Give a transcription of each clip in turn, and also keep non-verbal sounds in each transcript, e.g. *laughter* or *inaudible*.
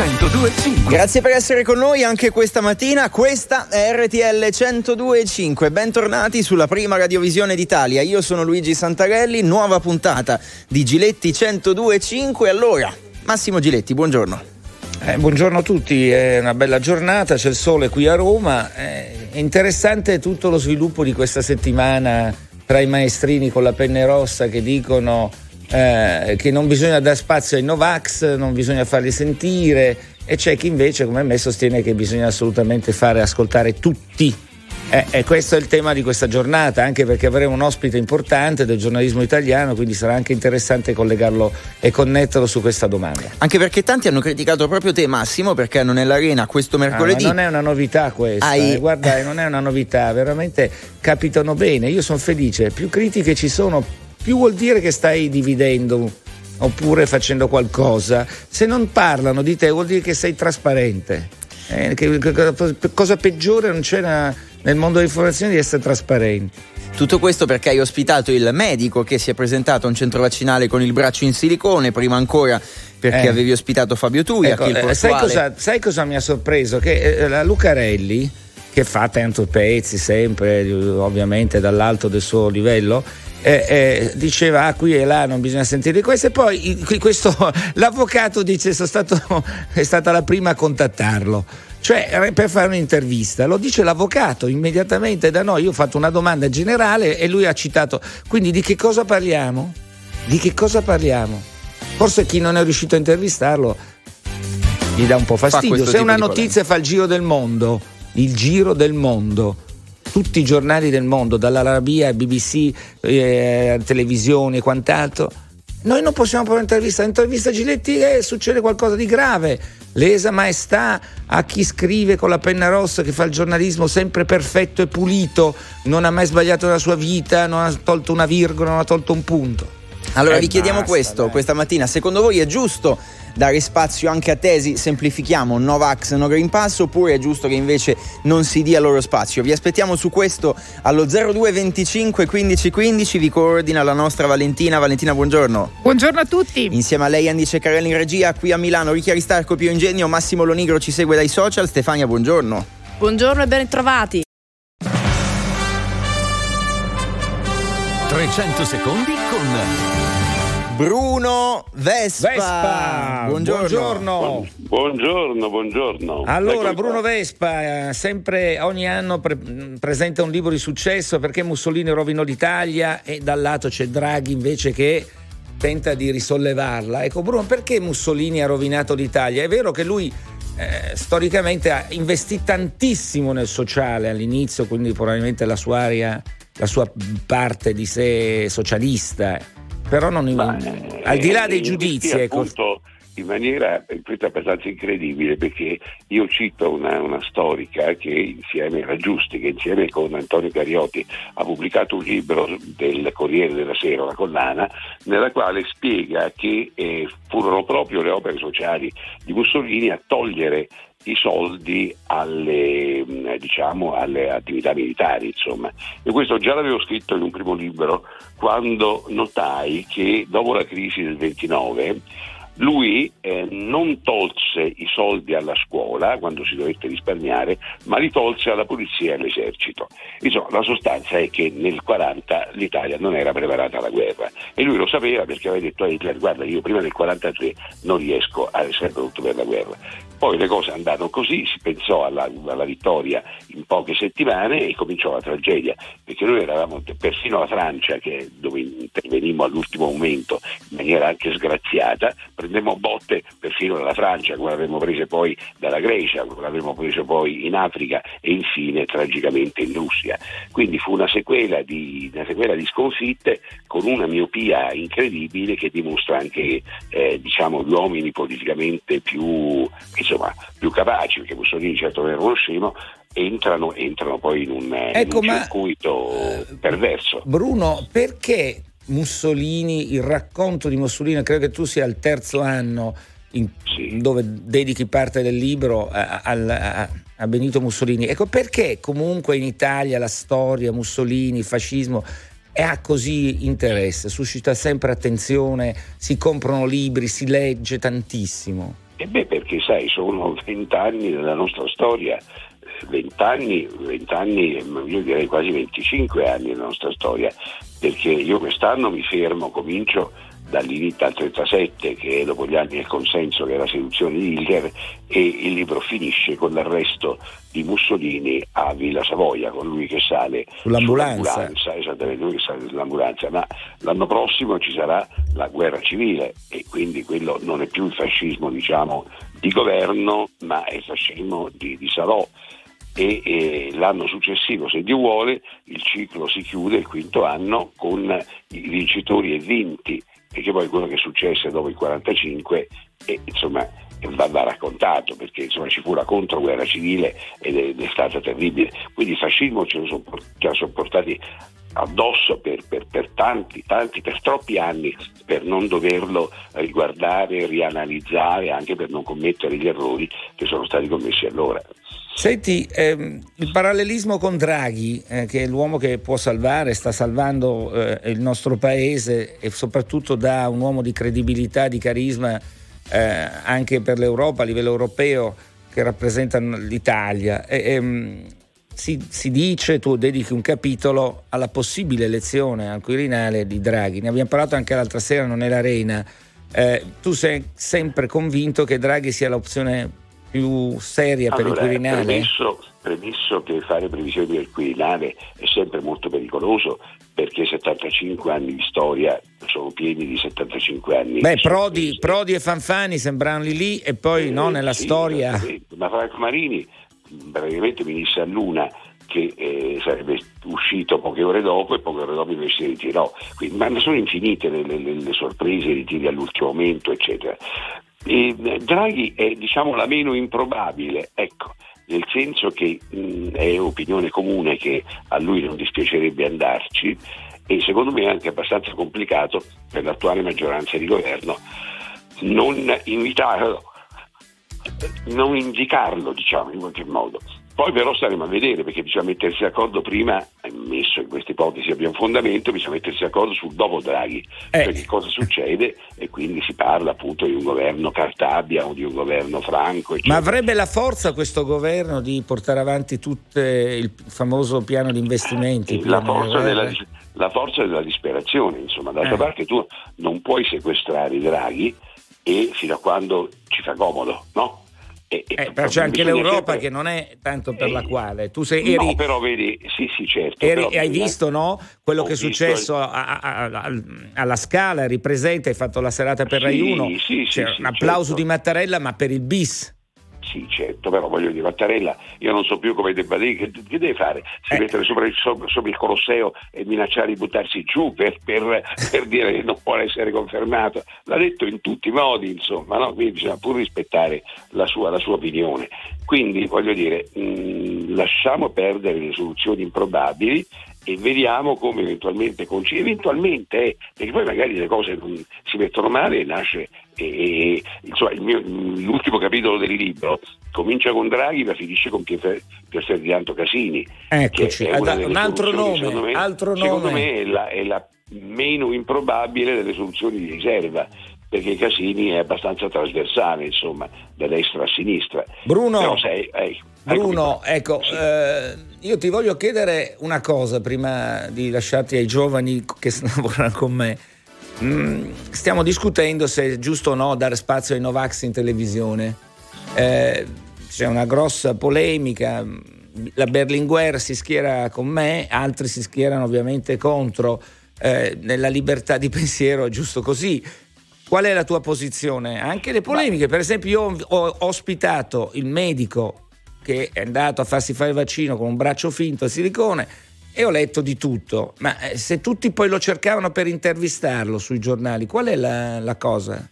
102.5. Grazie per essere con noi anche questa mattina. Questa è RTL 102.5. Bentornati sulla prima radiovisione d'Italia. Io sono Luigi Santarelli, nuova puntata di Giletti 102.5. Allora, Massimo Giletti, buongiorno. Eh, buongiorno a tutti, è una bella giornata, c'è il sole qui a Roma. Eh, è interessante tutto lo sviluppo di questa settimana tra i maestrini con la penne rossa che dicono eh, che non bisogna dare spazio ai Novax, non bisogna farli sentire e c'è chi invece come me sostiene che bisogna assolutamente fare ascoltare tutti. Eh, e questo è il tema di questa giornata, anche perché avremo un ospite importante del giornalismo italiano, quindi sarà anche interessante collegarlo e connetterlo su questa domanda. Anche perché tanti hanno criticato proprio te, Massimo, perché hanno nell'arena questo mercoledì. Ah, non è una novità questa, Hai... eh, guarda, non è una novità, veramente capitano bene. Io sono felice, più critiche ci sono, più vuol dire che stai dividendo oppure facendo qualcosa. Se non parlano di te vuol dire che sei trasparente. Eh, che, che, cosa peggiore non c'è una, nel mondo dell'informazione di essere trasparenti. Tutto questo perché hai ospitato il medico che si è presentato a un centro vaccinale con il braccio in silicone, prima ancora perché eh. avevi ospitato Fabio Tuia. Ecco, eh, sai, cosa, sai, cosa, mi ha sorpreso? Che eh, la Lucarelli, che fa tanto pezzi sempre, ovviamente dall'alto del suo livello, eh, eh, diceva ah, qui e là non bisogna sentire questo e poi questo, l'avvocato dice sono stato, *laughs* è stata la prima a contattarlo. Cioè per fare un'intervista lo dice l'avvocato immediatamente da noi. Io ho fatto una domanda generale e lui ha citato. Quindi di che cosa parliamo? di che cosa parliamo? forse chi non è riuscito a intervistarlo gli dà un po' fastidio. se una notizia fa il giro del mondo il giro del mondo tutti i giornali del mondo, dall'Arabia, BBC, eh, televisioni e quant'altro. Noi non possiamo fare un'intervista, l'intervista Giletti eh, succede qualcosa di grave. Lesa maestà a chi scrive con la penna rossa, che fa il giornalismo sempre perfetto e pulito, non ha mai sbagliato nella sua vita, non ha tolto una virgola, non ha tolto un punto. Allora eh vi chiediamo basta, questo dai. questa mattina, secondo voi è giusto dare spazio anche a tesi, semplifichiamo, no vax, no green pass, oppure è giusto che invece non si dia loro spazio? Vi aspettiamo su questo allo 0225 15 15, vi coordina la nostra Valentina. Valentina, buongiorno. Buongiorno a tutti. Insieme a lei Andy Ceccarelli in regia, qui a Milano, Ricchi Aristarco, Pio Ingegno, Massimo Lonigro ci segue dai social. Stefania, buongiorno. Buongiorno e ben trovati. 300 secondi con Bruno Vespa. Vespa. Buongiorno. Buongiorno. Buongiorno, buongiorno. Allora, Bruno Vespa, eh, sempre ogni anno pre- presenta un libro di successo perché Mussolini rovinò l'Italia e dal lato c'è Draghi invece che tenta di risollevarla. Ecco, Bruno, perché Mussolini ha rovinato l'Italia? È vero che lui eh, storicamente ha investito tantissimo nel sociale all'inizio, quindi probabilmente la sua area, la sua parte di sé socialista però non in, Ma, al di là dei eh, giudizi ecco. appunto in maniera questo abbastanza incredibile perché io cito una, una, storica che insieme era Giusti che insieme con Antonio Cariotti ha pubblicato un libro del Corriere della Sera, una collana, nella quale spiega che eh, furono proprio le opere sociali di Mussolini a togliere i soldi alle, mm, diciamo, alle attività militari. Insomma. E questo già l'avevo scritto in un primo libro quando notai che dopo la crisi del 29 lui eh, non tolse i soldi alla scuola quando si dovette risparmiare, ma li tolse alla polizia e all'esercito. Insomma, la sostanza è che nel 40 l'Italia non era preparata alla guerra e lui lo sapeva perché aveva detto a Hitler guarda io prima del 43 non riesco a essere pronto per la guerra. Poi le cose andarono così, si pensò alla, alla, vittoria in poche settimane e cominciò la tragedia, perché noi eravamo persino la Francia, che, dove intervenimmo all'ultimo momento in maniera anche sgraziata, prendemmo botte persino dalla Francia, come l'avremmo prese poi dalla Grecia, come l'avremmo preso poi in Africa e infine tragicamente in Russia. Quindi fu una sequela di, una sequela di sconfitte con una miopia incredibile che dimostra anche eh, diciamo, gli uomini politicamente più insomma, più capaci, perché Mussolini certo non era uno scemo, entrano, entrano poi in un, ecco, in un ma, circuito eh, perverso. Bruno, perché Mussolini, il racconto di Mussolini, credo che tu sia al terzo anno in, sì. dove dedichi parte del libro a, a, a, Benito Mussolini. Ecco perché comunque in Italia la storia, Mussolini, il fascismo ha così interesse, suscita sempre attenzione, si comprano libri, si legge tantissimo. E beh, perché sai, sono *laughs* vent'anni della nostra storia, vent'anni, vent'anni, io direi quasi 25 anni della nostra storia, perché io quest'anno mi fermo, comincio dall'inizio al 37 che è dopo gli anni del consenso che è la seduzione di Hitler e il libro finisce con l'arresto di Mussolini a Villa Savoia con lui che sale sull'ambulanza, sull'ambulanza esattamente lui che sale sull'ambulanza. Ma l'anno prossimo ci sarà la guerra civile e quindi quello non è più il fascismo diciamo di governo ma è il fascismo di, di Salò. E, e, l'anno successivo, se Dio vuole, il ciclo si chiude il quinto anno con i vincitori e vinti perché poi quello che successe dopo il 45 e, insomma, va, va, raccontato perché insomma, ci fu la controguerra civile ed è, ed è stata terribile. Quindi il fascismo ce lo ci ha sopportati addosso per, per, per, tanti, tanti, per troppi anni per non doverlo riguardare, rianalizzare, anche per non commettere gli errori che sono stati commessi allora. Senti, ehm, il parallelismo con Draghi, eh, che è l'uomo che può salvare, sta salvando eh, il nostro paese e soprattutto dà un uomo di credibilità, di carisma eh, anche per l'Europa a livello europeo che rappresenta l'Italia. E, ehm, si, si, dice, tu dedichi un capitolo alla possibile elezione al Quirinale di Draghi. Ne abbiamo parlato anche l'altra sera, non è l'arena. Eh, tu sei sempre convinto che Draghi sia l'opzione più seria per allora, il Quirinale? Premesso, premesso che fare previsioni per il Quirinale è sempre molto pericoloso perché 75 anni di storia sono pieni di 75 anni. Beh, Prodi, Prodi, e Fanfani sembrano lì lì e poi eh, no, nella sì, storia. Ma Franco Marini praticamente mi disse a Luna che eh, sarebbe uscito poche ore dopo e poche ore dopo invece si ritirò. Quindi, ma sono infinite le, le, le sorprese, i ritiri all'ultimo momento, eccetera. E Draghi è diciamo la meno improbabile, ecco, nel senso che mh, è opinione comune che a lui non dispiacerebbe andarci e secondo me è anche abbastanza complicato per l'attuale maggioranza di governo non invitarlo, non indicarlo diciamo in qualche modo. Poi però staremo a vedere perché bisogna mettersi d'accordo prima, ammesso che questa ipotesi abbia un fondamento, bisogna mettersi d'accordo sul dopo Draghi, eh. cioè che cosa succede e quindi si parla appunto di un governo Cartabia o di un governo Franco. Eccetera. Ma avrebbe la forza questo governo di portare avanti tutto il famoso piano di investimenti? La, forza della, la, forza della, disperazione, insomma, d'altra eh. parte tu non puoi sequestrare Draghi e fino a quando ci fa comodo, no? E, eh, però c'è anche l'Europa che non è tanto per eh, la quale tu sei eri, no, però vedi, sì, sì, certo. Eri, però, hai visto no? quello che è successo il... a, a, a, alla Scala, ripresente, hai fatto la serata per sì, Rai 1. Sì, sì, un applauso certo. di Mattarella, ma per il bis sì, certo, però voglio dire, Mattarella, io non so più come debba dire, che, che deve fare? Si eh. mettere sopra il, sopra il, Colosseo e minacciare di buttarsi giù per, per, per, dire che non vuole essere confermato? L'ha detto in tutti i modi, insomma, no? quindi bisogna pur rispettare la sua, la sua opinione. Quindi voglio dire, mh, lasciamo perdere le soluzioni improbabili e vediamo come eventualmente conciliare, eventualmente, eh, perché poi magari le cose non si mettono male e nasce, e, insomma, mio, l'ultimo capitolo del libro comincia con Draghi ma finisce con Pier, Ferdinando Casini. Eccoci, un altro nome, me, altro secondo nome. me è la, è la meno improbabile delle soluzioni di riserva perché Casini è abbastanza trasversale, insomma, da destra a sinistra. Bruno, Però, sai, eh, Bruno ecco, sì. eh, io ti voglio chiedere una cosa prima di lasciarti ai giovani che *laughs* lavorano con me. Mm, stiamo discutendo se è giusto o no dare spazio ai Novax in televisione. Eh, c'è una grossa polemica. La Berlinguer si schiera con me, altri si schierano ovviamente contro. Eh, nella libertà di pensiero è giusto così. Qual è la tua posizione? Anche le polemiche, per esempio io ho ospitato il medico che è andato a farsi fare il vaccino con un braccio finto a silicone e ho letto di tutto, ma eh, se tutti poi lo cercavano per intervistarlo sui giornali, qual è la, la cosa?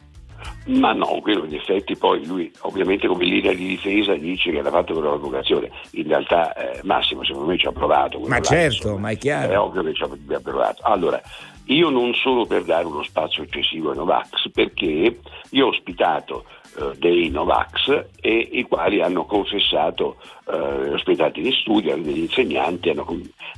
Ma no, quello in effetti poi lui ovviamente come linea di difesa dice che l'ha fatto per l'avocazione, in realtà eh, Massimo secondo me ci ha provato. Ma là, certo, insomma, ma è chiaro. È ovvio che ci abbia provato. Allora, io non sono per dare uno spazio eccessivo ai Novax perché io ho ospitato dei Novax e i quali hanno confessato, eh, ospitati in studio, degli insegnanti, hanno,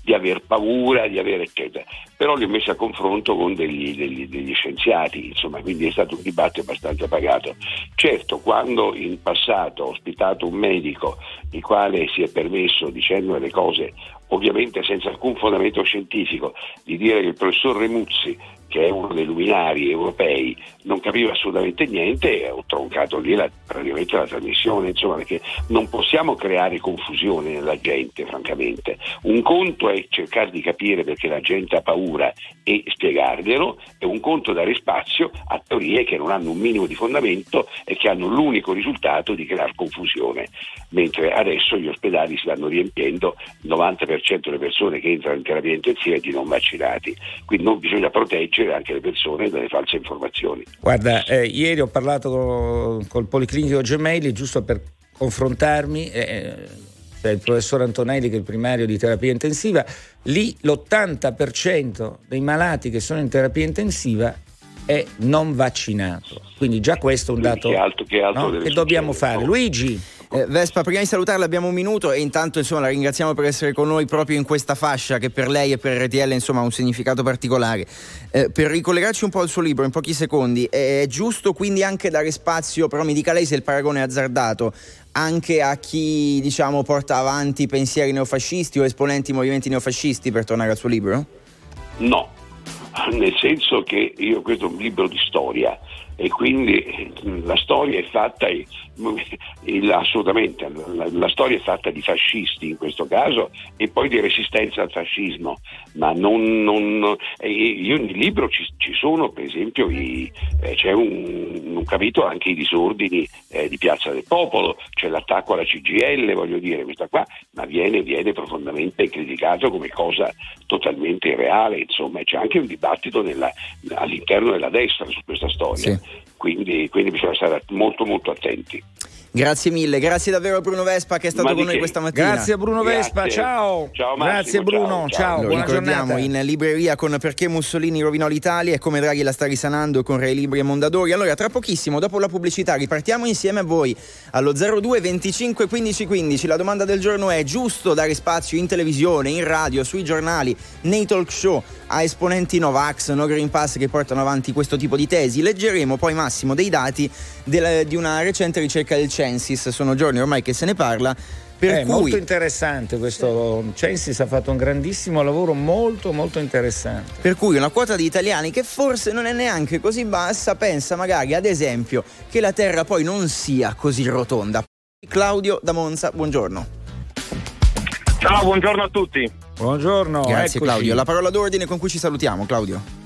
di aver paura, di avere eccetera. Però li ho messi a confronto con degli, degli, degli scienziati, insomma, quindi è stato un dibattito abbastanza pagato. Certo, quando in passato ho ospitato un medico il quale si è permesso, dicendo le cose ovviamente senza alcun fondamento scientifico, di dire che il professor Remuzzi che è uno dei luminari europei, non capiva assolutamente niente e ho troncato lì la, praticamente la trasmissione, insomma, perché non possiamo creare confusione nella gente, francamente. Un conto è cercare di capire perché la gente ha paura e spiegarglielo, e un conto dare spazio a teorie che non hanno un minimo di fondamento e che hanno l'unico risultato di creare confusione. Mentre adesso gli ospedali si stanno riempiendo, il 90% delle persone che entrano in terapia intensiva è di non vaccinati, quindi non bisogna proteggere proteggere anche le persone dalle false informazioni. Guarda, eh, ieri ho parlato con, col Policlinico Gemelli giusto per confrontarmi. Eh, c'è il professor Antonelli che è il primario di terapia intensiva, lì l'80% dei malati che sono in terapia intensiva è non vaccinato. Quindi già questo è un dato che, altro, che, altro no? che dobbiamo fare. Luigi. Eh, Vespa, prima di salutarla abbiamo un minuto e intanto insomma, la ringraziamo per essere con noi proprio in questa fascia che per lei e per RTL insomma, ha un significato particolare. Eh, per ricollegarci un po' al suo libro in pochi secondi, è giusto quindi anche dare spazio, però mi dica lei se il paragone è azzardato, anche a chi diciamo, porta avanti pensieri neofascisti o esponenti movimenti neofascisti per tornare al suo libro? No, nel senso che io questo è un libro di storia e quindi la storia è fatta assolutamente la, la, storia è fatta di fascisti in questo caso e poi di resistenza al fascismo ma non, non io nel libro ci, ci sono per esempio i, eh, c'è un, un, capitolo anche i disordini eh, di Piazza del Popolo c'è l'attacco alla CGL voglio dire questa qua ma viene, viene profondamente criticato come cosa totalmente irreale insomma c'è anche un dibattito nella, all'interno della destra su questa storia sì. Quindi, quindi bisogna stare molto molto attenti Grazie mille, grazie davvero a Bruno Vespa che è stato con noi questa mattina. Grazie Bruno Vespa, grazie. ciao. ciao Massimo, grazie Bruno, ciao. ciao. Lo Buona ricordiamo giornata. in libreria con Perché Mussolini rovinò l'Italia e come Draghi la sta risanando con Re Libri e Mondadori. Allora, tra pochissimo, dopo la pubblicità, ripartiamo insieme a voi allo 02 25 15 15. La domanda del giorno è: giusto dare spazio in televisione, in radio, sui giornali, nei talk show a esponenti Novax, No Green Pass che portano avanti questo tipo di tesi? Leggeremo poi Massimo dei dati della, di una recente ricerca del Censis, sono giorni ormai che se ne parla. Per è cui... molto interessante questo Censis ha fatto un grandissimo lavoro molto molto interessante. Per cui una quota di italiani che forse non è neanche così bassa pensa magari ad esempio che la terra poi non sia così rotonda. Claudio da Monza buongiorno. Ciao buongiorno a tutti. Buongiorno grazie eccoci. Claudio. La parola d'ordine con cui ci salutiamo Claudio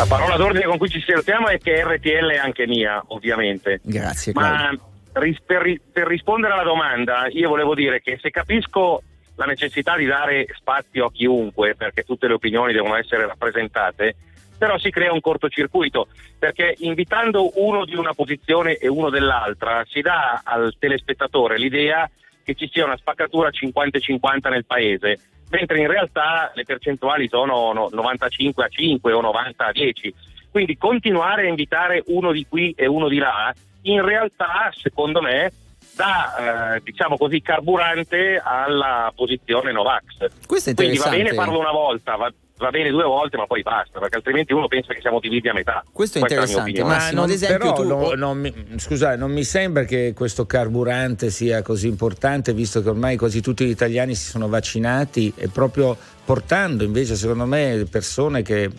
la parola d'ordine con cui ci salutiamo è che RTL è anche mia ovviamente. Grazie ma per, per rispondere alla domanda, io volevo dire che se capisco la necessità di dare spazio a chiunque, perché tutte le opinioni devono essere rappresentate, però si crea un cortocircuito, perché invitando uno di una posizione e uno dell'altra si dà al telespettatore l'idea che ci sia una spaccatura 50-50 nel paese, mentre in realtà le percentuali sono 95 a 5 o 90 a 10. Quindi continuare a invitare uno di qui e uno di là in realtà, secondo me, dà eh, diciamo così carburante alla posizione Novax. Questo è Quindi va bene farlo una volta, va, va, bene due volte, ma poi basta, perché altrimenti uno pensa che siamo divisi a metà. Questo è Questa interessante, è ma non, ad esempio però tu... non, non mi, scusate, non mi sembra che questo carburante sia così importante, visto che ormai quasi tutti gli italiani si sono vaccinati e proprio portando invece, secondo me, persone che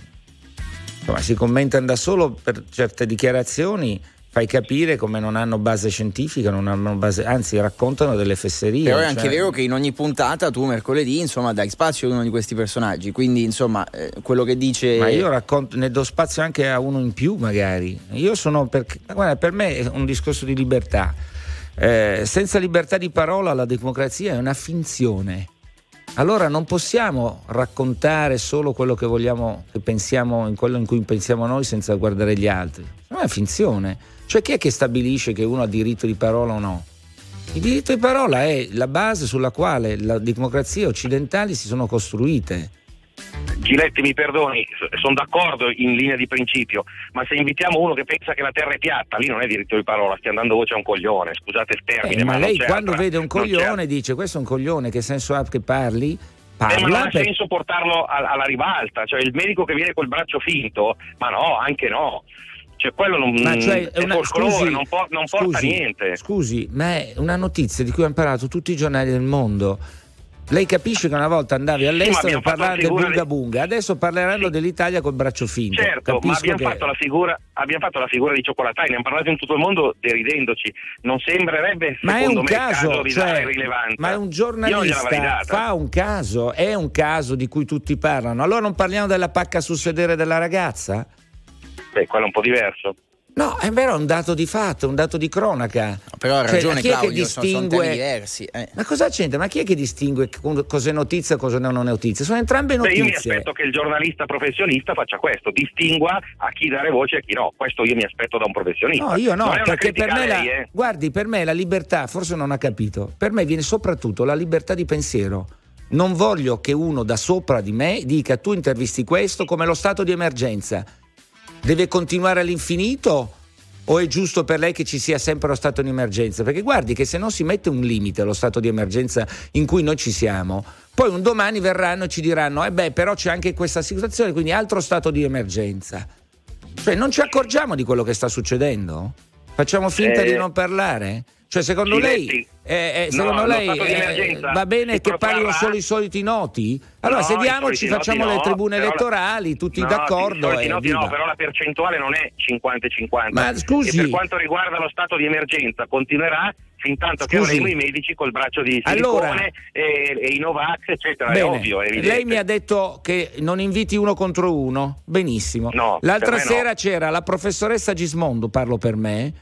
insomma, si commentano da solo per certe dichiarazioni fai capire come non hanno base scientifica, non hanno base, anzi raccontano delle fesserie. Però è cioè... anche vero che in ogni puntata tu mercoledì insomma dai spazio ad uno di questi personaggi, quindi insomma eh, quello che dice... Ma io racconto, ne do spazio anche a uno in più magari. Io sono per, guarda, per me è un discorso di libertà. Eh, senza libertà di parola la democrazia è una finzione. Allora non possiamo raccontare solo quello che vogliamo, che pensiamo, in quello in cui pensiamo noi senza guardare gli altri. Non è una finzione. Cioè chi è che stabilisce che uno ha diritto di parola o no? Il diritto di parola è la base sulla quale le democrazie occidentali si sono costruite. Giletti mi perdoni, sono d'accordo in linea di principio, ma se invitiamo uno che pensa che la terra è piatta, lì non è diritto di parola, stia andando voce a un coglione, scusate il termine. Eh, ma, ma lei quando altra- vede un coglione dice questo è un coglione, che senso ha che parli? Eh, ma non Parla ha per- senso portarlo alla ribalta, cioè il medico che viene col braccio finto, ma no, anche no. Cioè quello non, Ma cioè, è una- scusi, non, po- non porta scusi, niente. Scusi, ma è una notizia di cui hanno parlato tutti i giornali del mondo. Lei capisce che una volta andavi all'estero e fatto parlare la del bunga bunga, adesso parleranno Sì. dell'Italia col braccio finto. Certo, ma Capisco abbiamo, che- fatto la figura, abbiamo fatto la figura di Cioccolatai, ne hanno parlato in tutto il mondo deridendoci. Non sembrerebbe, Ma è secondo un me, il caso, di cioè, dare rilevanza. ma è un giornalista, fa un caso, è un caso di cui tutti parlano. Allora non parliamo della pacca sul sedere della ragazza? Beh, quello è un po' diverso. No, è vero, è un dato di fatto, un dato di cronaca. Però ha Cioè, ragione chi è che Claudio, sono, sono distingue- temi diversi. eh. Ma cosa c'entra? Ma chi è che distingue co- cosa è notizia e cosa non è notizia? Sono entrambe Beh, io mi notizie. aspetto che il giornalista professionista faccia questo, distingua a chi dare voce e a chi no. Questo io mi aspetto da un professionista. No, io no, Non è perché per me, la, lei, eh. guardi, per me la libertà, forse non ha capito, per me viene soprattutto la libertà di pensiero. Non voglio che uno da sopra di me dica tu intervisti questo come lo stato di emergenza. Deve continuare all'infinito o è giusto per lei che ci sia sempre lo stato di emergenza? Perché guardi che se non si mette un limite allo stato di emergenza in cui noi ci siamo, poi un domani verranno e ci diranno, eh beh, però c'è anche questa situazione, quindi altro stato di emergenza. Cioè, non ci accorgiamo di quello che sta succedendo? Facciamo finta Eh, di non parlare? Cioè, secondo Giletti, lei, eh, eh, no, secondo lo lei eh, va bene si che parlino protrarrà? solo i soliti noti? Allora No, sediamoci, facciamo le no, tribune la- elettorali, tutti No, d'accordo. i noti no, però la percentuale non è 50-50. Ma scusi- E per quanto riguarda lo stato di emergenza, continuerà fin tanto che avremo i medici col braccio di Allora- silicone e, e i Novax, eccetera. Bene, è ovvio, è lei mi ha detto che non inviti uno contro uno. Benissimo. No, L'altra me no. sera c'era la professoressa Gismondo, parlo per me.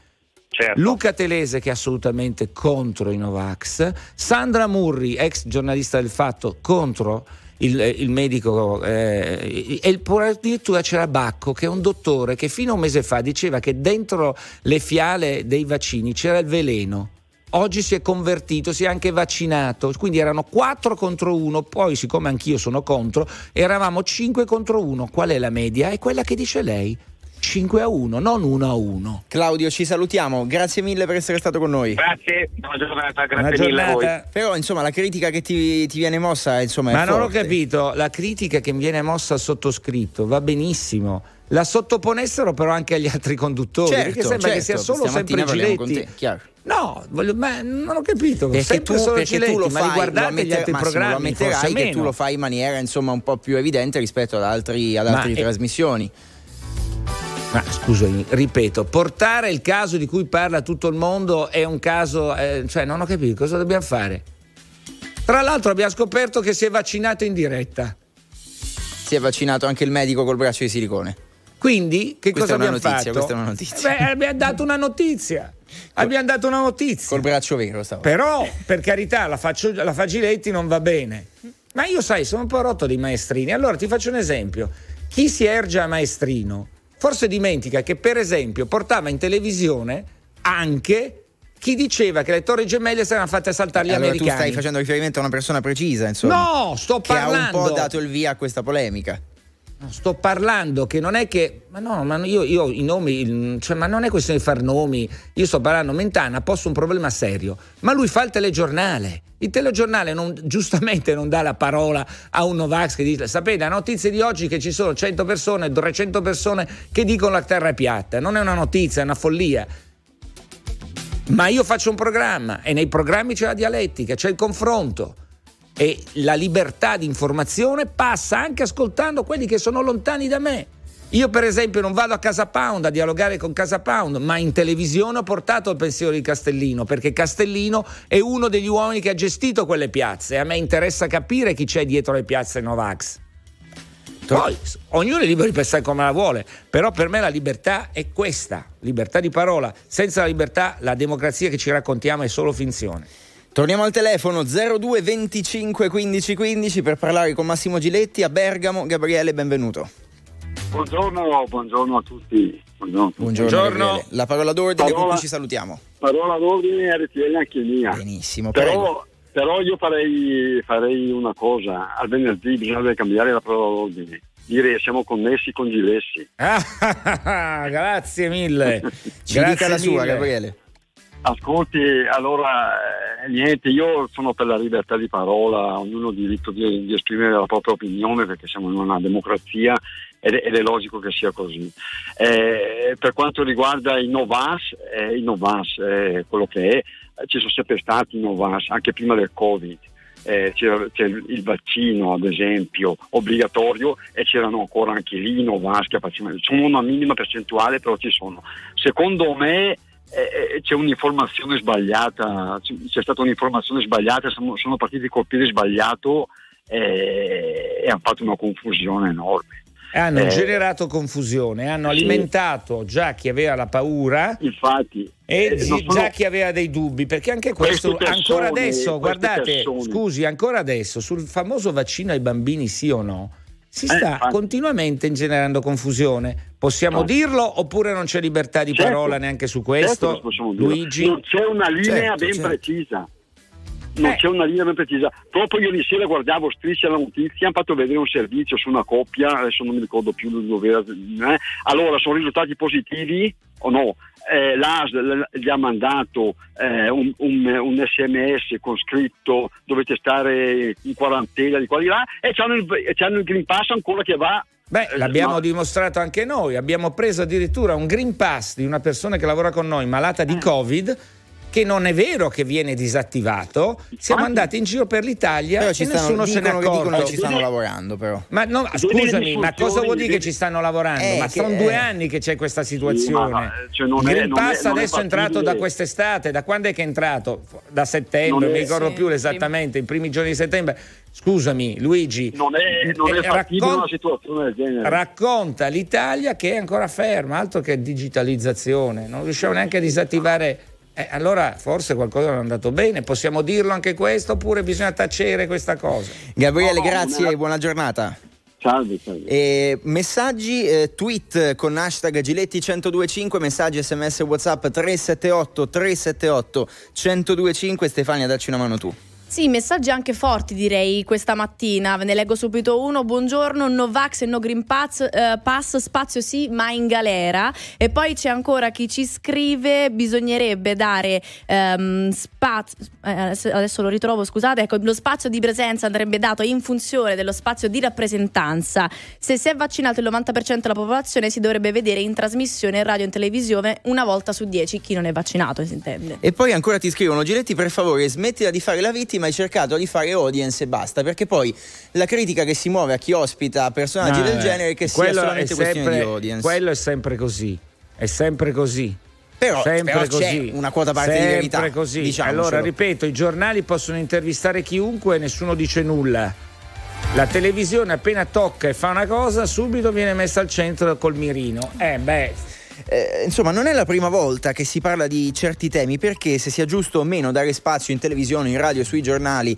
Certo. Luca Telese che è assolutamente contro i Novax, Sandra Murri, ex giornalista del Fatto, contro il, il medico eh, e il- addirittura c'era Bacco che è un dottore che fino a un mese fa diceva che dentro le fiale dei vaccini c'era il veleno. Oggi si è convertito, si è anche vaccinato, quindi erano 4 contro 1, poi siccome anch'io sono contro, eravamo 5 contro 1. Qual è la media? È quella che dice lei. 5 a 1, non 1 a 1. Claudio, ci salutiamo. Grazie mille per essere stato con noi. Grazie, buona giornata, Buona grazie mille a voi. Però, insomma, la critica che ti, ti viene mossa, insomma, è Ma non ho capito, la critica che mi viene mossa al sottoscritto va benissimo. La sottoponessero però anche agli altri conduttori, Certo, perché sembra che sia certo, solo sempre Giletti. te, chiaro. No, voglio- ma non ho capito. Perché tu, solo perché Giletti, tu lo ma fai, riguardate lo gli altri Massimo, programmi, lo ammetterai che meno. tu lo fai in maniera insomma un po' più evidente rispetto ad, altri, ad Ma altre è- trasmissioni. Ma scusami, ripeto, portare il caso di cui parla tutto il mondo è un caso, eh, cioè non ho capito cosa dobbiamo fare. Tra l'altro abbiamo scoperto che si è vaccinato in diretta. Si è vaccinato anche il medico col braccio di silicone. Quindi che Questa cosa è una abbiamo notizia, fatto? questa è una notizia. Beh, abbiamo dato una notizia. Abbiamo dato una notizia. Col braccio vero stavo. Però, per carità, la, faccio, la fa Giletti non va bene. Ma io, sai, sono un po' rotto dei maestrini. Allora ti faccio un esempio. Chi si erge a maestrino forse dimentica che, per esempio, portava in televisione anche chi diceva che le torri gemelle si erano fatte saltare gli allora tu americani. stai facendo riferimento a una persona precisa, insomma. No, sto che ha un parlando. po' dato il via a questa polemica. Sto parlando che non è che. Ma no, ma io, io i nomi. Cioè, ma non è questione di far nomi. Io sto parlando. Mentana ha posto un problema serio. Ma lui fa il telegiornale. Il telegiornale non- giustamente non dà la parola a un Novax che dice: Sapete, la notizia di oggi che ci sono 100 persone, 300 persone che dicono la terra è piatta. Non è una notizia, è una follia. Ma io faccio un programma e nei programmi c'è la dialettica, c'è il confronto e la libertà di informazione passa anche ascoltando quelli che sono lontani da me. Io per esempio non vado a Casa Pound a dialogare con Casa Pound, ma in televisione ho portato il pensiero di Castellino, perché Castellino è uno degli uomini che ha gestito quelle piazze a me interessa capire chi c'è dietro le piazze Novax. Poi ognuno è libero di pensare come la vuole, però per me la libertà è questa, libertà di parola. Senza la libertà la democrazia che ci raccontiamo è solo finzione. Torniamo al telefono 02 25 15 15 per parlare con Massimo Giletti a Bergamo. Gabriele, benvenuto. Buongiorno, buongiorno a tutti. Buongiorno. Buongiorno. La parola d'ordine con Parola- cui ci salutiamo. Parola d'ordine RTL anche mia. Benissimo. Però però io farei, farei, una cosa, al venerdì bisogna cambiare la parola d'ordine. Dire siamo connessi con Gilessi. Ah, *laughs* grazie mille. Ci grazie dica la mille. sua, Gabriele. Ascolti, allora eh, niente, io sono per la libertà di parola, ognuno ha diritto di, di, esprimere la propria opinione perché siamo in una democrazia ed, ed è logico che sia così. Eh, per quanto riguarda i Novas, eh, i Novas eh, quello che è, ci sono sempre stati i Novas anche prima del Covid. Eh, c'era, c'era, il vaccino ad esempio obbligatorio e c'erano ancora anche lì Novas che facevano, sono una minima percentuale però ci sono. Secondo me eh, eh, c'è un'informazione sbagliata, c'è stata un'informazione sbagliata, sono, sono partiti col piede sbagliato eh, e hanno fatto una confusione enorme. Hanno eh, generato confusione, hanno sì. alimentato già chi aveva la paura infatti, e eh, sono... già chi aveva dei dubbi, perché anche questo, persone, ancora adesso, guardate, persone. scusi, ancora adesso, sul famoso vaccino ai bambini sì o no, si eh, sta eh, continuamente generando confusione. Possiamo ah. dirlo oppure non c'è libertà di certo, parola neanche su questo? Certo Luigi? Non c'è una linea certo, ben certo. precisa. Non eh. c'è una linea ben precisa. Proprio ieri sera guardavo striscia la notizia, hanno fatto vedere un servizio su una coppia, adesso non mi ricordo più dove era. Eh. Allora, sono risultati positivi o no? eh, l'ASL gli ha mandato eh, un, un, un, sms con scritto dovete stare in quarantena di qua di là e c'hanno il, c'hanno il Green Pass ancora che va Beh, eh, l'abbiamo no. dimostrato anche noi, abbiamo preso addirittura un Green Pass di una persona che lavora con noi malata di eh. Covid che non è vero che viene disattivato. Siamo andati in giro per l'Italia però e nessuno se ne accorge. Dicono che ci stanno lavorando, però. Ma no, scusami, ma cosa vuol dire che ci stanno lavorando? Eh, ma sono è... due anni che c'è questa situazione. Sì, cioè il Green Pass adesso è, è entrato da quest'estate. Da quando è che è entrato? Da settembre, non mi ricordo sì, più esattamente, i primi giorni di settembre. Scusami, Luigi. Non è, non è eh, raccon- una situazione del genere. Racconta l'Italia che è ancora ferma, altro che digitalizzazione. Non riusciamo neanche a disattivare eh, allora forse qualcosa non è andato bene, possiamo dirlo anche questo oppure bisogna tacere questa cosa? Gabriele, grazie e buona giornata. Salve, salve. E messaggi, eh, tweet con hashtag Giletti1025, messaggi sms whatsapp 378 378 1025 Stefania dacci una mano tu. Sì, messaggi anche forti direi questa mattina. Ve ne leggo subito uno. Buongiorno, no Vax e no Green Pass, eh, pass, spazio sì, ma in galera. E poi c'è ancora chi ci scrive, bisognerebbe dare ehm, spazio, eh, adesso lo ritrovo, scusate, ecco, lo spazio di presenza andrebbe dato in funzione dello spazio di rappresentanza. Se si è vaccinato il 90% della popolazione si dovrebbe vedere in trasmissione radio e in televisione una volta su dieci chi non è vaccinato, si intende. E poi ancora ti scrivono, Giletti per favore smettila di fare la vittima ma hai cercato di fare audience e basta, perché poi la critica che si muove a chi ospita personaggi no, del eh, genere è che sia solamente sempre, questione di audience. Quello è sempre così, è sempre così. Però, sempre però così. una quota parte sempre di verità. così. Diciamocelo. Allora, ripeto, i giornali possono intervistare chiunque e nessuno dice nulla. La televisione appena tocca e fa una cosa, subito viene messa al centro col mirino. Eh beh, eh, insomma, non è la prima volta che si parla di certi temi perché se sia giusto o meno dare spazio in televisione, in radio, sui giornali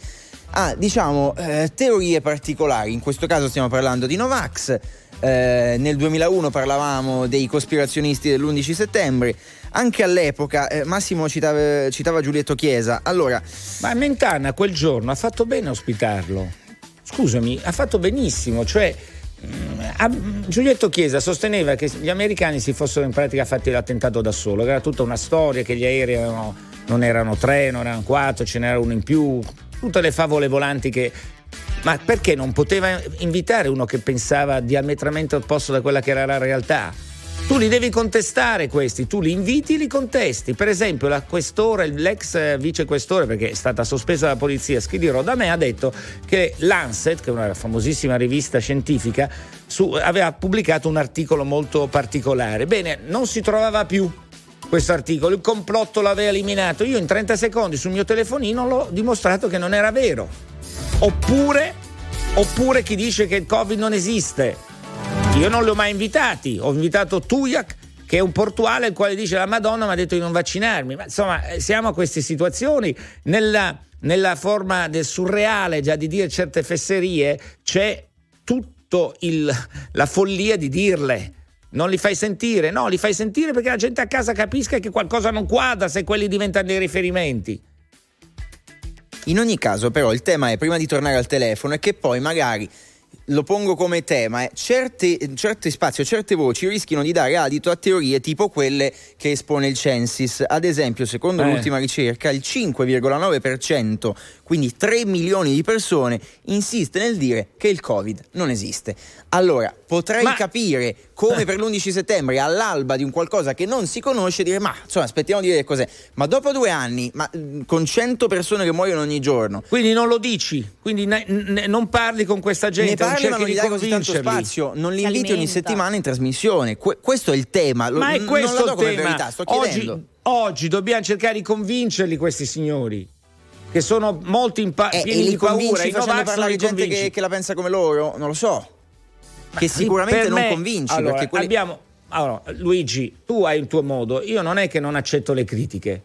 a diciamo eh, teorie particolari. In questo caso stiamo parlando di Novax. Eh, nel 2001 parlavamo dei cospirazionisti dell'11 settembre. Anche all'epoca eh, Massimo citava, citava Giulietto Chiesa. Allora, ma Mentana quel giorno ha fatto bene a ospitarlo. Scusami, ha fatto benissimo, cioè Giulietto Chiesa sosteneva che gli americani si fossero in pratica fatti l'attentato da solo, era tutta una storia, che gli aerei erano, non erano tre, non erano quattro, ce n'era uno in più, tutte le favole volanti che... Ma perché non poteva invitare uno che pensava diametralmente opposto da quella che era la realtà? Tu li devi contestare questi, tu li inviti e li contesti. Per esempio, la questore, l'ex vicequestore, perché è stata sospesa dalla polizia, Schidiro, da me ha detto che Lancet, che è una famosissima rivista scientifica, su, aveva pubblicato un articolo molto particolare. Bene, non si trovava più questo articolo, il complotto l'aveva eliminato. Io in 30 secondi sul mio telefonino l'ho dimostrato che non era vero. Oppure, oppure chi dice che il Covid non esiste io non li ho mai invitati, ho invitato Tujak che è un portuale il quale dice la Madonna mi ha detto di non vaccinarmi. Ma insomma, eh, siamo a queste situazioni. Nella, nella forma del surreale già di dire certe fesserie c'è tutta la follia di dirle. Non li fai sentire? No, li fai sentire perché la gente a casa capisca che qualcosa non quadra se quelli diventano dei riferimenti. In ogni caso, però, il tema è prima di tornare al telefono è che poi magari lo pongo come tema, eh, certi, certi spazi o certe voci rischiano di dare adito a teorie tipo quelle che espone il Censis. Ad esempio, secondo Eh. l'ultima ricerca, il 5,9%, quindi 3 milioni di persone, insiste nel dire che il Covid non esiste. Allora, potrei Ma- capire come per l'11 *laughs* settembre, all'alba di un qualcosa che non si conosce, dire ma insomma aspettiamo di vedere cos'è. Ma dopo due anni, ma con 100 persone che muoiono ogni giorno, Quindi non lo dici, quindi ne- ne- non parli con questa gente, parli ma non gli di dai così tanto convincerli. spazio, non li inviti ogni settimana in trasmissione. Que- questo è il tema. Lo- Ma è questo non la do il come tema. verità, sto oggi, chiedendo. oggi dobbiamo cercare di convincerli questi signori, che sono molto in pa- Eh, e pieni li di paura. convinci I facendo Novax non parlare gente che, che la pensa come loro? Non lo so. Che sicuramente non me- convinci. allora, perché quelli- abbiamo, allora, Luigi, tu hai un tuo modo. Io non è che non accetto le critiche.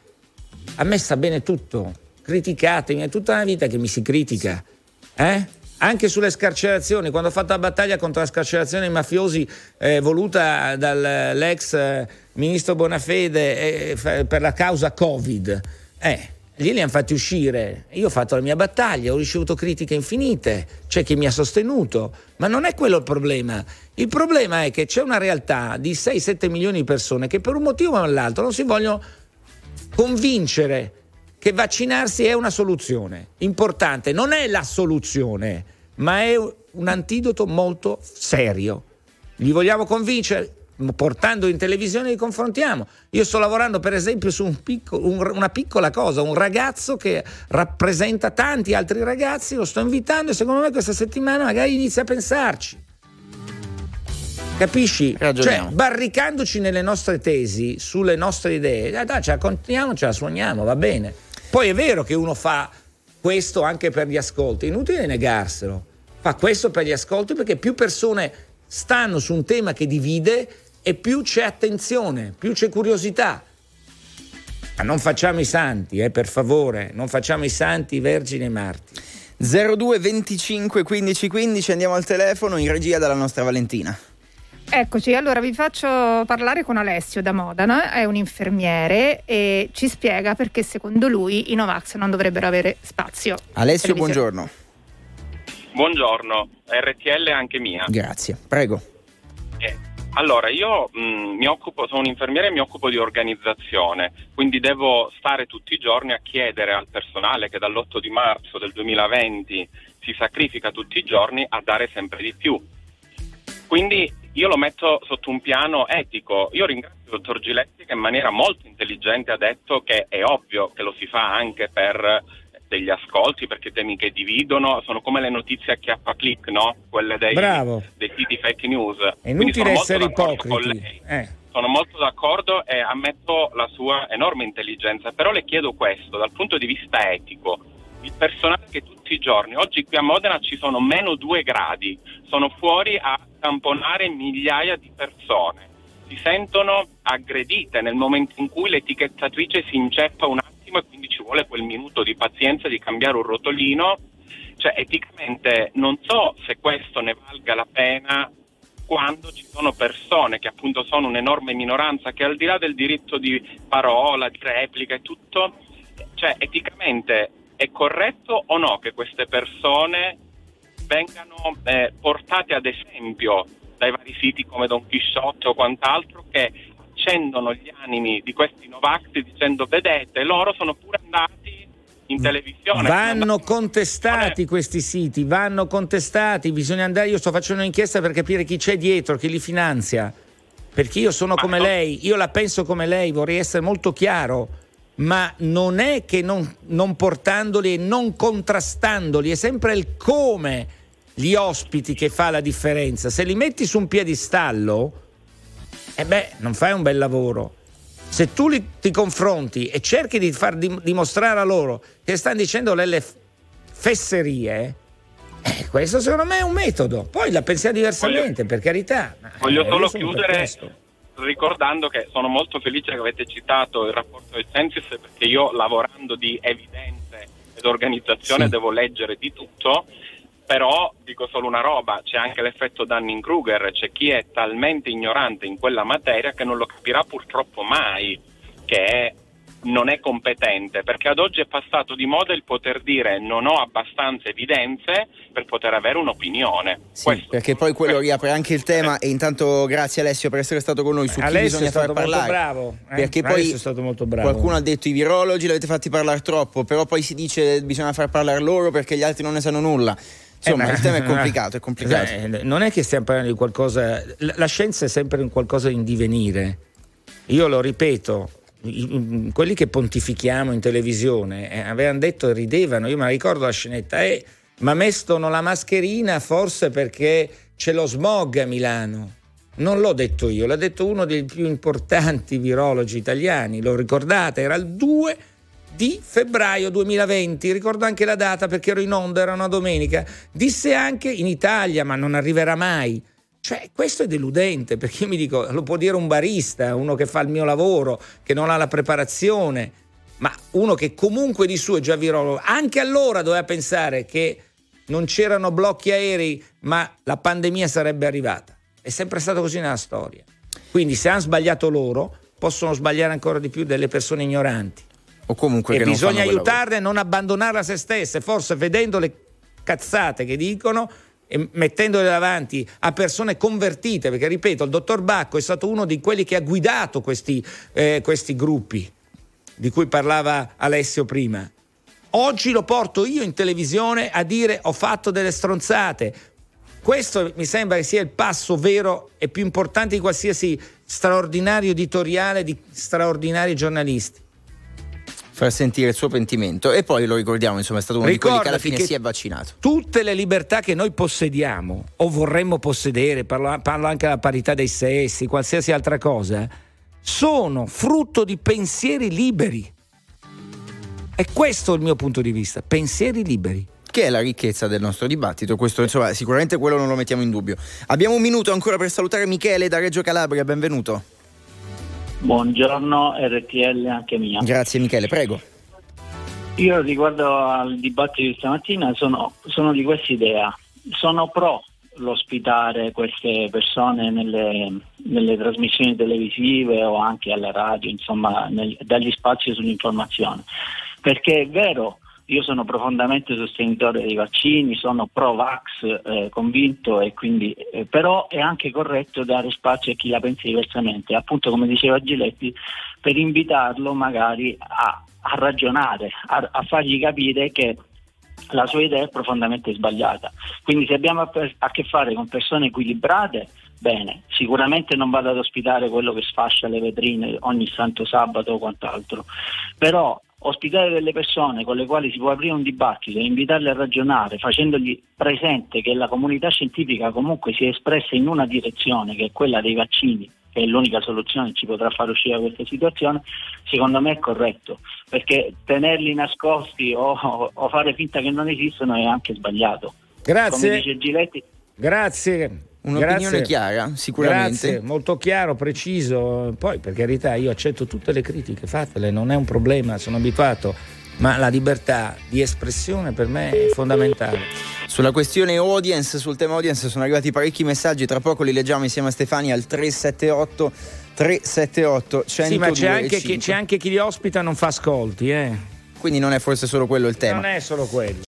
A me sta bene tutto. Criticatemi, è tutta la vita che mi si critica. Eh? Anche sulle scarcerazioni, quando ho fatto la battaglia contro la scarcerazione dei mafiosi eh, voluta dall'ex eh, ministro Bonafede eh, per la causa Covid, eh, lì li hanno fatti uscire. Io ho fatto la mia battaglia, ho ricevuto critiche infinite, c'è chi mi ha sostenuto, ma non è quello il problema. Il problema è che c'è una realtà di 6-7 milioni di persone che per un motivo o l'altro non si vogliono convincere che vaccinarsi è una soluzione importante, non è la soluzione, ma è un antidoto molto serio. Li vogliamo convincere? Portando in televisione li confrontiamo. Io sto lavorando, per esempio, su un picco- un- una piccola cosa, un ragazzo che rappresenta tanti altri ragazzi, lo sto invitando e secondo me questa settimana magari inizia a pensarci. Capisci? Cioè, barricandoci nelle nostre tesi, sulle nostre idee, eh, dai, ce la contiamo, ce la suoniamo, va bene. Poi è vero che uno fa questo anche per gli ascolti, inutile negarselo. Fa questo per gli ascolti perché più persone stanno su un tema che divide e più c'è attenzione, più c'è curiosità. Ma non facciamo i santi, eh, per favore, non facciamo i santi, vergini e i martiri. 02 25 15 15 andiamo al telefono in regia dalla nostra Valentina. Eccoci, allora vi faccio parlare con Alessio da Modena, è un infermiere e ci spiega perché secondo lui i Novax non dovrebbero avere spazio. Alessio, buongiorno. Buongiorno, RTL è anche mia. Grazie. Prego. Eh, allora, io mh, mi occupo, sono un infermiere e mi occupo di organizzazione, quindi devo stare tutti i giorni a chiedere al personale che dall'8 di marzo del 2020 si sacrifica tutti i giorni a dare sempre di più. Quindi io lo metto sotto un piano etico. Io ringrazio il dottor Giletti che in maniera molto intelligente ha detto che è ovvio che lo si fa anche per degli ascolti, perché temi che dividono sono come le notizie a chiappa click, no? Quelle dei, Bravo. dei siti fake news. È inutile essere ipocriti. Eh. Sono molto d'accordo e ammetto la sua enorme intelligenza, però le chiedo questo dal punto di vista etico. Il personale che tutti i giorni, oggi qui a Modena ci sono meno due gradi, sono fuori a tamponare migliaia di persone, si sentono aggredite nel momento in cui l'etichettatrice si inceppa un attimo e quindi ci vuole quel minuto di pazienza di cambiare un rotolino. Cioè, eticamente non so se questo ne valga la pena quando ci sono persone che appunto sono un'enorme minoranza che al di là del diritto di parola, di replica e tutto, cioè eticamente è corretto o no che queste persone vengano eh, portate ad esempio dai vari siti come Don Chisciotte o quant'altro che accendono gli animi di questi Novax dicendo vedete loro sono pure andati in televisione Vanno contestati questi siti, vanno contestati, bisogna andare, io sto facendo un'inchiesta per capire chi c'è dietro, chi li finanzia, perché io sono Ma come no. lei, io la penso come lei, vorrei essere molto chiaro, ma non è che non, non portandoli e non contrastandoli, è sempre il come gli ospiti che fa la differenza. Se li metti su un piedistallo, e beh, non fai un bel lavoro. Se tu li- ti confronti e cerchi di far dim- dimostrare a loro che stanno dicendo delle fesserie, eh, questo secondo me è un metodo. Poi la pensiamo diversamente, per carità. Voglio eh, solo chiudere questo. Ricordando che sono molto felice che avete citato il rapporto del Censis perché io lavorando di evidenze ed organizzazione Sì. devo leggere di tutto, però dico solo una roba, c'è anche l'effetto Dunning-Kruger, c'è chi è talmente ignorante in quella materia che non lo capirà purtroppo mai, che è non è competente, perché ad oggi è passato di moda il poter dire non ho abbastanza evidenze per poter avere un'opinione. Sì, Questo- perché poi quello riapre anche il tema e intanto grazie Alessio per essere stato con noi su chi Alessio bisogna è stato far molto parlare. bravo. eh? Perché poi Alessio è stato molto bravo. Qualcuno ha detto i virologi l'avete fatti parlare troppo, però poi si dice bisogna far parlare loro perché gli altri non ne sanno nulla. Insomma, Eh, il tema è *laughs* complicato, è complicato. Eh, non è che stiamo parlando di qualcosa. La, la scienza è sempre un qualcosa in divenire. Io lo ripeto. Quelli che pontifichiamo in televisione eh, avevano detto e ridevano. Io me la ricordo la scenetta. Eh, ma mestono la mascherina forse perché c'è lo smog a Milano. Non l'ho detto io, l'ha detto uno dei più importanti virologi italiani. Lo ricordate? Era il 2 di febbraio 2020, ricordo anche la data perché ero in onda, era una domenica, disse anche in Italia, ma non arriverà mai. Cioè, questo è deludente perché io mi dico, lo può dire un barista, uno che fa il mio lavoro, che non ha la preparazione, ma uno che comunque di suo è già virologo. Anche allora doveva pensare che non c'erano blocchi aerei, ma la pandemia sarebbe arrivata. È sempre stato così nella storia. Quindi se hanno sbagliato loro, possono sbagliare ancora di più delle persone ignoranti. O comunque E che non bisogna lavoro. aiutarle a non abbandonarle a se stesse, forse vedendo le cazzate che dicono mettendole davanti a persone convertite, perché ripeto, il dottor Bacco è stato uno di quelli che ha guidato questi, eh, questi gruppi di cui parlava Alessio prima. Oggi lo porto io in televisione a dire ho fatto delle stronzate. Questo mi sembra che sia il passo vero e più importante di qualsiasi straordinario editoriale di straordinari giornalisti. Far sentire il suo pentimento e poi lo ricordiamo, insomma, è stato uno di quelli che alla Ricordati fine che si è vaccinato. Tutte le libertà che noi possediamo o vorremmo possedere, parlo, parlo anche della parità dei sessi, qualsiasi altra cosa, sono frutto di pensieri liberi. E questo è il mio punto di vista, pensieri liberi. Che è la ricchezza del nostro dibattito, questo insomma, sicuramente quello non lo mettiamo in dubbio. Abbiamo un minuto ancora per salutare Michele da Reggio Calabria, benvenuto. Buongiorno RTL anche mia. Grazie Michele, prego. Io riguardo al dibattito di stamattina sono, sono di questa idea. Sono pro l'ospitare queste persone nelle, nelle trasmissioni televisive o anche alla radio, insomma, nel, dagli spazi sull'informazione. Perché è vero, io sono profondamente sostenitore dei vaccini, sono pro-vax eh, convinto e quindi, eh, però è anche corretto dare spazio a chi la pensa diversamente, appunto come diceva Giletti, per invitarlo magari a, a ragionare, a, a fargli capire che la sua idea è profondamente sbagliata. Quindi se abbiamo a che fare con persone equilibrate, bene, sicuramente non vado ad ospitare quello che sfascia le vetrine ogni santo sabato o quant'altro, però ospitare delle persone con le quali si può aprire un dibattito e invitarle a ragionare facendogli presente che la comunità scientifica comunque si è espressa in una direzione che è quella dei vaccini che è l'unica soluzione che ci potrà far uscire da questa situazione, secondo me è corretto, perché tenerli nascosti o, o fare finta che non esistono è anche sbagliato. Grazie. Come dice Giletti, Grazie. Un'opinione Grazie. chiara, sicuramente. Grazie, molto chiaro, preciso. Poi, per carità, io accetto tutte le critiche, fatele, non è un problema, sono abituato. Ma la libertà di espressione per me è fondamentale. Sulla questione audience, sul tema audience sono arrivati parecchi messaggi, tra poco li leggiamo insieme a Stefania al 378 378 102 Sì, ma c'è anche, chi, 5. c'è anche chi li ospita non fa ascolti, eh. Quindi non è forse solo quello il tema. Non è solo quello.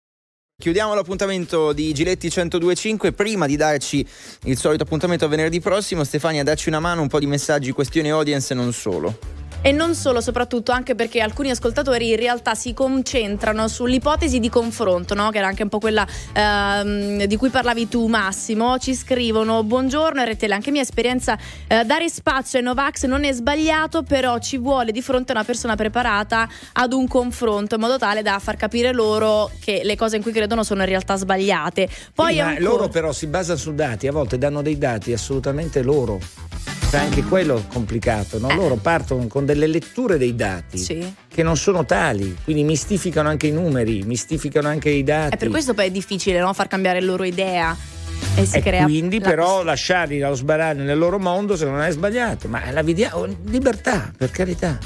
Chiudiamo l'appuntamento di Giletti 1025. Prima di darci il solito appuntamento a venerdì prossimo, Stefania, dacci una mano, un po' di messaggi, questione audience e non solo. E non solo, soprattutto anche perché alcuni ascoltatori in realtà si concentrano sull'ipotesi di confronto, no? che era anche un po' quella ehm, di cui parlavi tu Massimo. Ci scrivono, buongiorno RTL, anche mia esperienza, eh, dare spazio ai Novax non è sbagliato, però ci vuole di fronte una persona preparata ad un confronto, in modo tale da far capire loro che le cose in cui credono sono in realtà sbagliate. Poi Sì, ma loro però si basano su dati, a volte danno dei dati assolutamente loro. Cioè, anche quello è complicato, no? Loro partono con delle letture dei dati Sì. che non sono tali, quindi mistificano anche i numeri, mistificano anche i dati. E per questo poi è difficile no? far cambiare la loro idea. E si E crea quindi la- però lasciarli allo sbaraglio nel loro mondo secondo me è sbagliato, ma la vediamo libertà, per carità.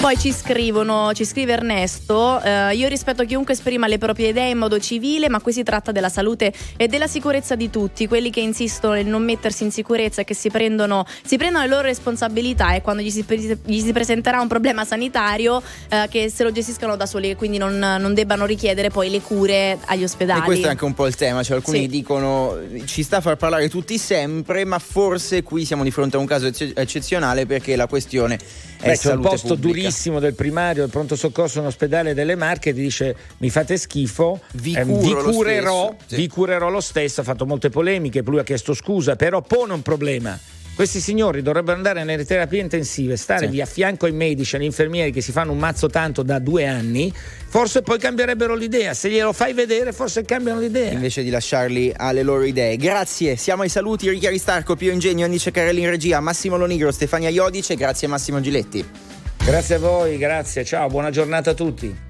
Poi ci scrivono, ci scrive Ernesto, eh, io rispetto chiunque esprima le proprie idee in modo civile, ma qui si tratta della salute e della sicurezza di tutti, quelli che insistono nel non mettersi in sicurezza e che si prendono, si prendono le loro responsabilità e quando gli si, gli si presenterà un problema sanitario eh, che se lo gestiscano da soli e quindi non, non, debbano richiedere poi le cure agli ospedali. E questo è anche un po' il tema, cioè alcuni sì. dicono ci sta a far parlare tutti sempre, ma forse qui siamo di fronte a un caso eccezionale perché la questione è Beh, c'è un posto pubblica. durissimo del primario del pronto soccorso in ospedale delle Marche ti dice mi fate schifo vi, eh, vi curerò sì. vi curerò lo stesso ha fatto molte polemiche lui ha chiesto scusa però pone un problema questi signori dovrebbero andare nelle terapie intensive, stare sì. a fianco ai medici, agli infermieri che si fanno un mazzo tanto da due anni, forse poi cambierebbero l'idea. Se glielo fai vedere, forse cambiano l'idea. Invece di lasciarli alle loro idee. Grazie, siamo ai saluti, Ricchiari Starco, Pio Ingegno, Anni Ceccarelli in regia, Massimo Lonigro, Stefania Iodice, grazie a Massimo Giletti. Grazie a voi, grazie, ciao, buona giornata a tutti.